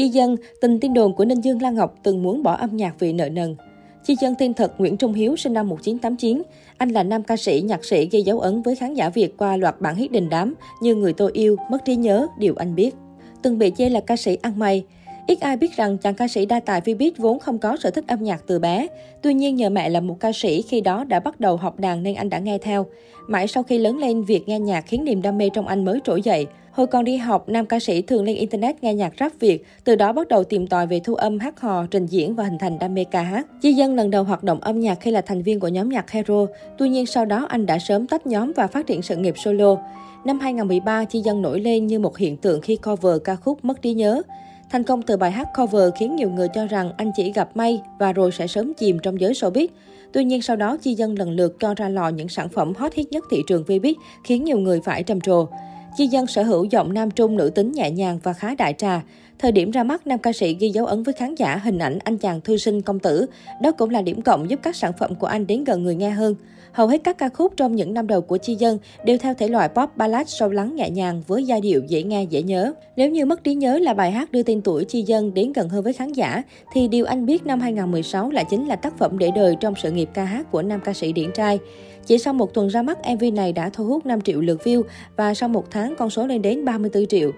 Chi dân, tình tin đồn của Ninh Dương Lan Ngọc từng muốn bỏ âm nhạc vì nợ nần. Chi dân tên thật Nguyễn Trung Hiếu sinh năm 1989. Anh là nam ca sĩ, nhạc sĩ gây dấu ấn với khán giả Việt qua loạt bản hit đình đám như Người tôi yêu, Mất trí nhớ, Điều anh biết. Từng bị chê là ca sĩ ăn may. Ít ai biết rằng chàng ca sĩ đa tài Vbiz vốn không có sở thích âm nhạc từ bé. Tuy nhiên nhờ mẹ là một ca sĩ khi đó đã bắt đầu học đàn nên anh đã nghe theo. Mãi sau khi lớn lên, việc nghe nhạc khiến niềm đam mê trong anh mới trỗi dậy. Hồi còn đi học, nam ca sĩ thường lên Internet nghe nhạc rap Việt, từ đó bắt đầu tìm tòi về thu âm, hát hò, trình diễn và hình thành đam mê ca hát. Chi Dân lần đầu hoạt động âm nhạc khi là thành viên của nhóm nhạc Hero, tuy nhiên sau đó anh đã sớm tách nhóm và phát triển sự nghiệp solo. Năm 2013, Chi Dân nổi lên như một hiện tượng khi cover ca khúc Mất trí nhớ. Thành công từ bài hát cover khiến nhiều người cho rằng anh chỉ gặp may và rồi sẽ sớm chìm trong giới showbiz. Tuy nhiên sau đó Chi Dân lần lượt cho ra lò những sản phẩm hot hit nhất thị trường Vbiz khiến nhiều người phải trầm trồ. Chi Dân sở hữu giọng nam trung nữ tính nhẹ nhàng và khá đại trà. Thời điểm ra mắt, nam ca sĩ ghi dấu ấn với khán giả hình ảnh anh chàng thư sinh công tử. Đó cũng là điểm cộng giúp các sản phẩm của anh đến gần người nghe hơn. Hầu hết các ca khúc trong những năm đầu của Chi Dân đều theo thể loại pop ballad sâu lắng nhẹ nhàng với giai điệu dễ nghe dễ nhớ. Nếu như Mất trí nhớ là bài hát đưa tên tuổi Chi Dân đến gần hơn với khán giả, thì điều anh biết năm 2016 lại chính là tác phẩm để đời trong sự nghiệp ca hát của nam ca sĩ điển trai. Chỉ sau một tuần ra mắt, MV này đã thu hút 5 triệu lượt view và sau một tháng con số lên đến 34 triệu.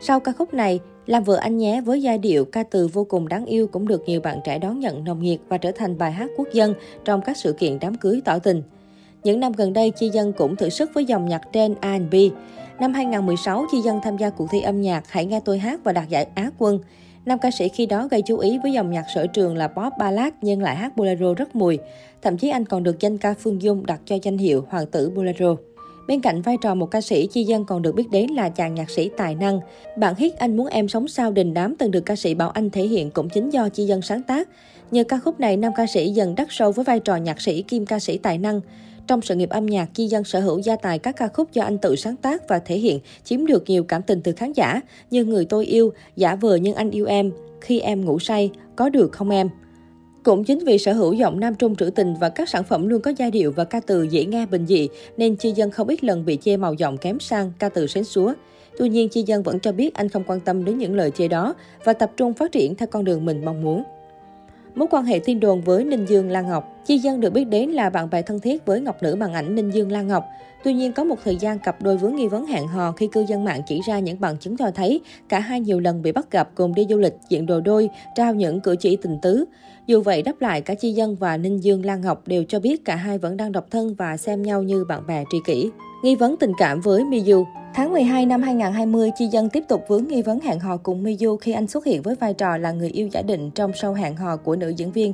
Sau ca khúc này, làm vợ anh nhé với giai điệu ca từ vô cùng đáng yêu cũng được nhiều bạn trẻ đón nhận nồng nhiệt và trở thành bài hát quốc dân trong các sự kiện đám cưới tỏ tình. Những năm gần đây, Chi Dân cũng thử sức với dòng nhạc trend R&B. Năm 2016, Chi Dân tham gia cuộc thi âm nhạc Hãy nghe tôi hát và đạt giải Á quân. Nam ca sĩ khi đó gây chú ý với dòng nhạc sở trường là pop ballad nhưng lại hát bolero rất mùi. Thậm chí anh còn được danh ca Phương Dung đặt cho danh hiệu Hoàng tử bolero. Bên cạnh vai trò một ca sĩ, Chi Dân còn được biết đến là chàng nhạc sĩ tài năng. Bản hit Anh muốn em sống sao đình đám từng được ca sĩ Bảo Anh thể hiện cũng chính do Chi Dân sáng tác. Nhờ ca khúc này, nam ca sĩ dần đắt sâu với vai trò nhạc sĩ kim ca sĩ tài năng. Trong sự nghiệp âm nhạc, Chi Dân sở hữu gia tài các ca khúc do anh tự sáng tác và thể hiện, chiếm được nhiều cảm tình từ khán giả như Người tôi yêu, Giả vờ nhưng anh yêu em, Khi em ngủ say, Có được không em. Cũng chính vì sở hữu giọng nam trung trữ tình và các sản phẩm luôn có giai điệu và ca từ dễ nghe bình dị, nên Chi Dân không ít lần bị chê màu giọng kém sang, ca từ sến súa. Tuy nhiên, Chi Dân vẫn cho biết anh không quan tâm đến những lời chê đó và tập trung phát triển theo con đường mình mong muốn. Mối quan hệ tin đồn với Ninh Dương Lan Ngọc Chi Dân được biết đến là bạn bè thân thiết với ngọc nữ bằng ảnh Ninh Dương Lan Ngọc. Tuy nhiên, có một thời gian cặp đôi vướng nghi vấn hẹn hò khi cư dân mạng chỉ ra những bằng chứng cho thấy cả hai nhiều lần bị bắt gặp cùng đi du lịch, diện đồ đôi, trao những cử chỉ tình tứ. Dù vậy, đáp lại cả Chi Dân và Ninh Dương Lan Ngọc đều cho biết cả hai vẫn đang độc thân và xem nhau như bạn bè tri kỷ. Nghi vấn tình cảm với Miyu Tháng 12 năm 2020, Chi Dân tiếp tục vướng nghi vấn hẹn hò cùng Miyu khi anh xuất hiện với vai trò là người yêu giả định trong show hẹn hò của nữ diễn viên.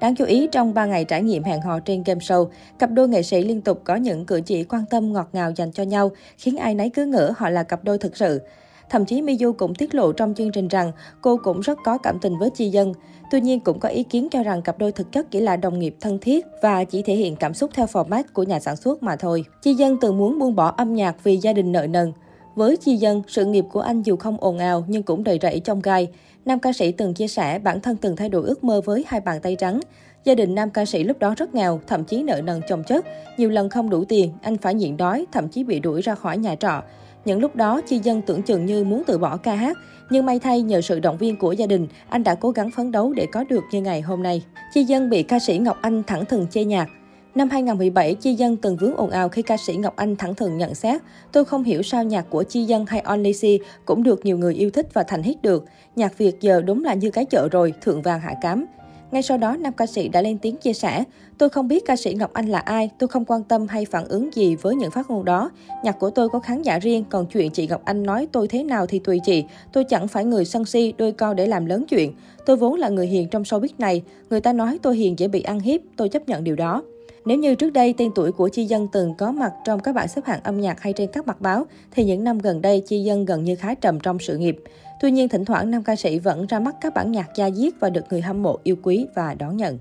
Đáng chú ý, trong 3 ngày trải nghiệm hẹn hò trên game show, cặp đôi nghệ sĩ liên tục có những cử chỉ quan tâm ngọt ngào dành cho nhau, khiến ai nấy cứ ngỡ họ là cặp đôi thực sự. Thậm chí Miu cũng tiết lộ trong chương trình rằng cô cũng rất có cảm tình với Chi Dân. Tuy nhiên cũng có ý kiến cho rằng cặp đôi thực chất chỉ là đồng nghiệp thân thiết và chỉ thể hiện cảm xúc theo format của nhà sản xuất mà thôi. Chi Dân từng muốn buông bỏ âm nhạc vì gia đình nợ nần. Với Chi Dân, sự nghiệp của anh dù không ồn ào nhưng cũng đầy rẫy trong gai. Nam ca sĩ từng chia sẻ bản thân từng thay đổi ước mơ với hai bàn tay trắng. Gia đình nam ca sĩ lúc đó rất nghèo, thậm chí nợ nần chồng chất. Nhiều lần không đủ tiền, anh phải nhịn đói, thậm chí bị đuổi ra khỏi nhà trọ. Những lúc đó, Chi Dân tưởng chừng như muốn từ bỏ ca hát. Nhưng may thay nhờ sự động viên của gia đình, anh đã cố gắng phấn đấu để có được như ngày hôm nay. Chi Dân bị ca sĩ Ngọc Anh thẳng thừng chê nhạc. Năm 2017, Chi Dân từng vướng ồn ào khi ca sĩ Ngọc Anh thẳng thừng nhận xét, tôi không hiểu sao nhạc của Chi Dân hay Only C cũng được nhiều người yêu thích và thành hit được. Nhạc Việt giờ đúng là như cái chợ rồi, thượng vàng hạ cám. Ngay sau đó, nam ca sĩ đã lên tiếng chia sẻ, tôi không biết ca sĩ Ngọc Anh là ai, tôi không quan tâm hay phản ứng gì với những phát ngôn đó. Nhạc của tôi có khán giả riêng, còn chuyện chị Ngọc Anh nói tôi thế nào thì tùy chị. Tôi chẳng phải người sân si, đôi co để làm lớn chuyện. Tôi vốn là người hiền trong showbiz này. Người ta nói tôi hiền dễ bị ăn hiếp, tôi chấp nhận điều đó. Nếu như trước đây tên tuổi của Chi Dân từng có mặt trong các bảng xếp hạng âm nhạc hay trên các mặt báo, thì những năm gần đây Chi Dân gần như khá trầm trong sự nghiệp. Tuy nhiên, thỉnh thoảng nam ca sĩ vẫn ra mắt các bản nhạc gia diết và được người hâm mộ yêu quý và đón nhận.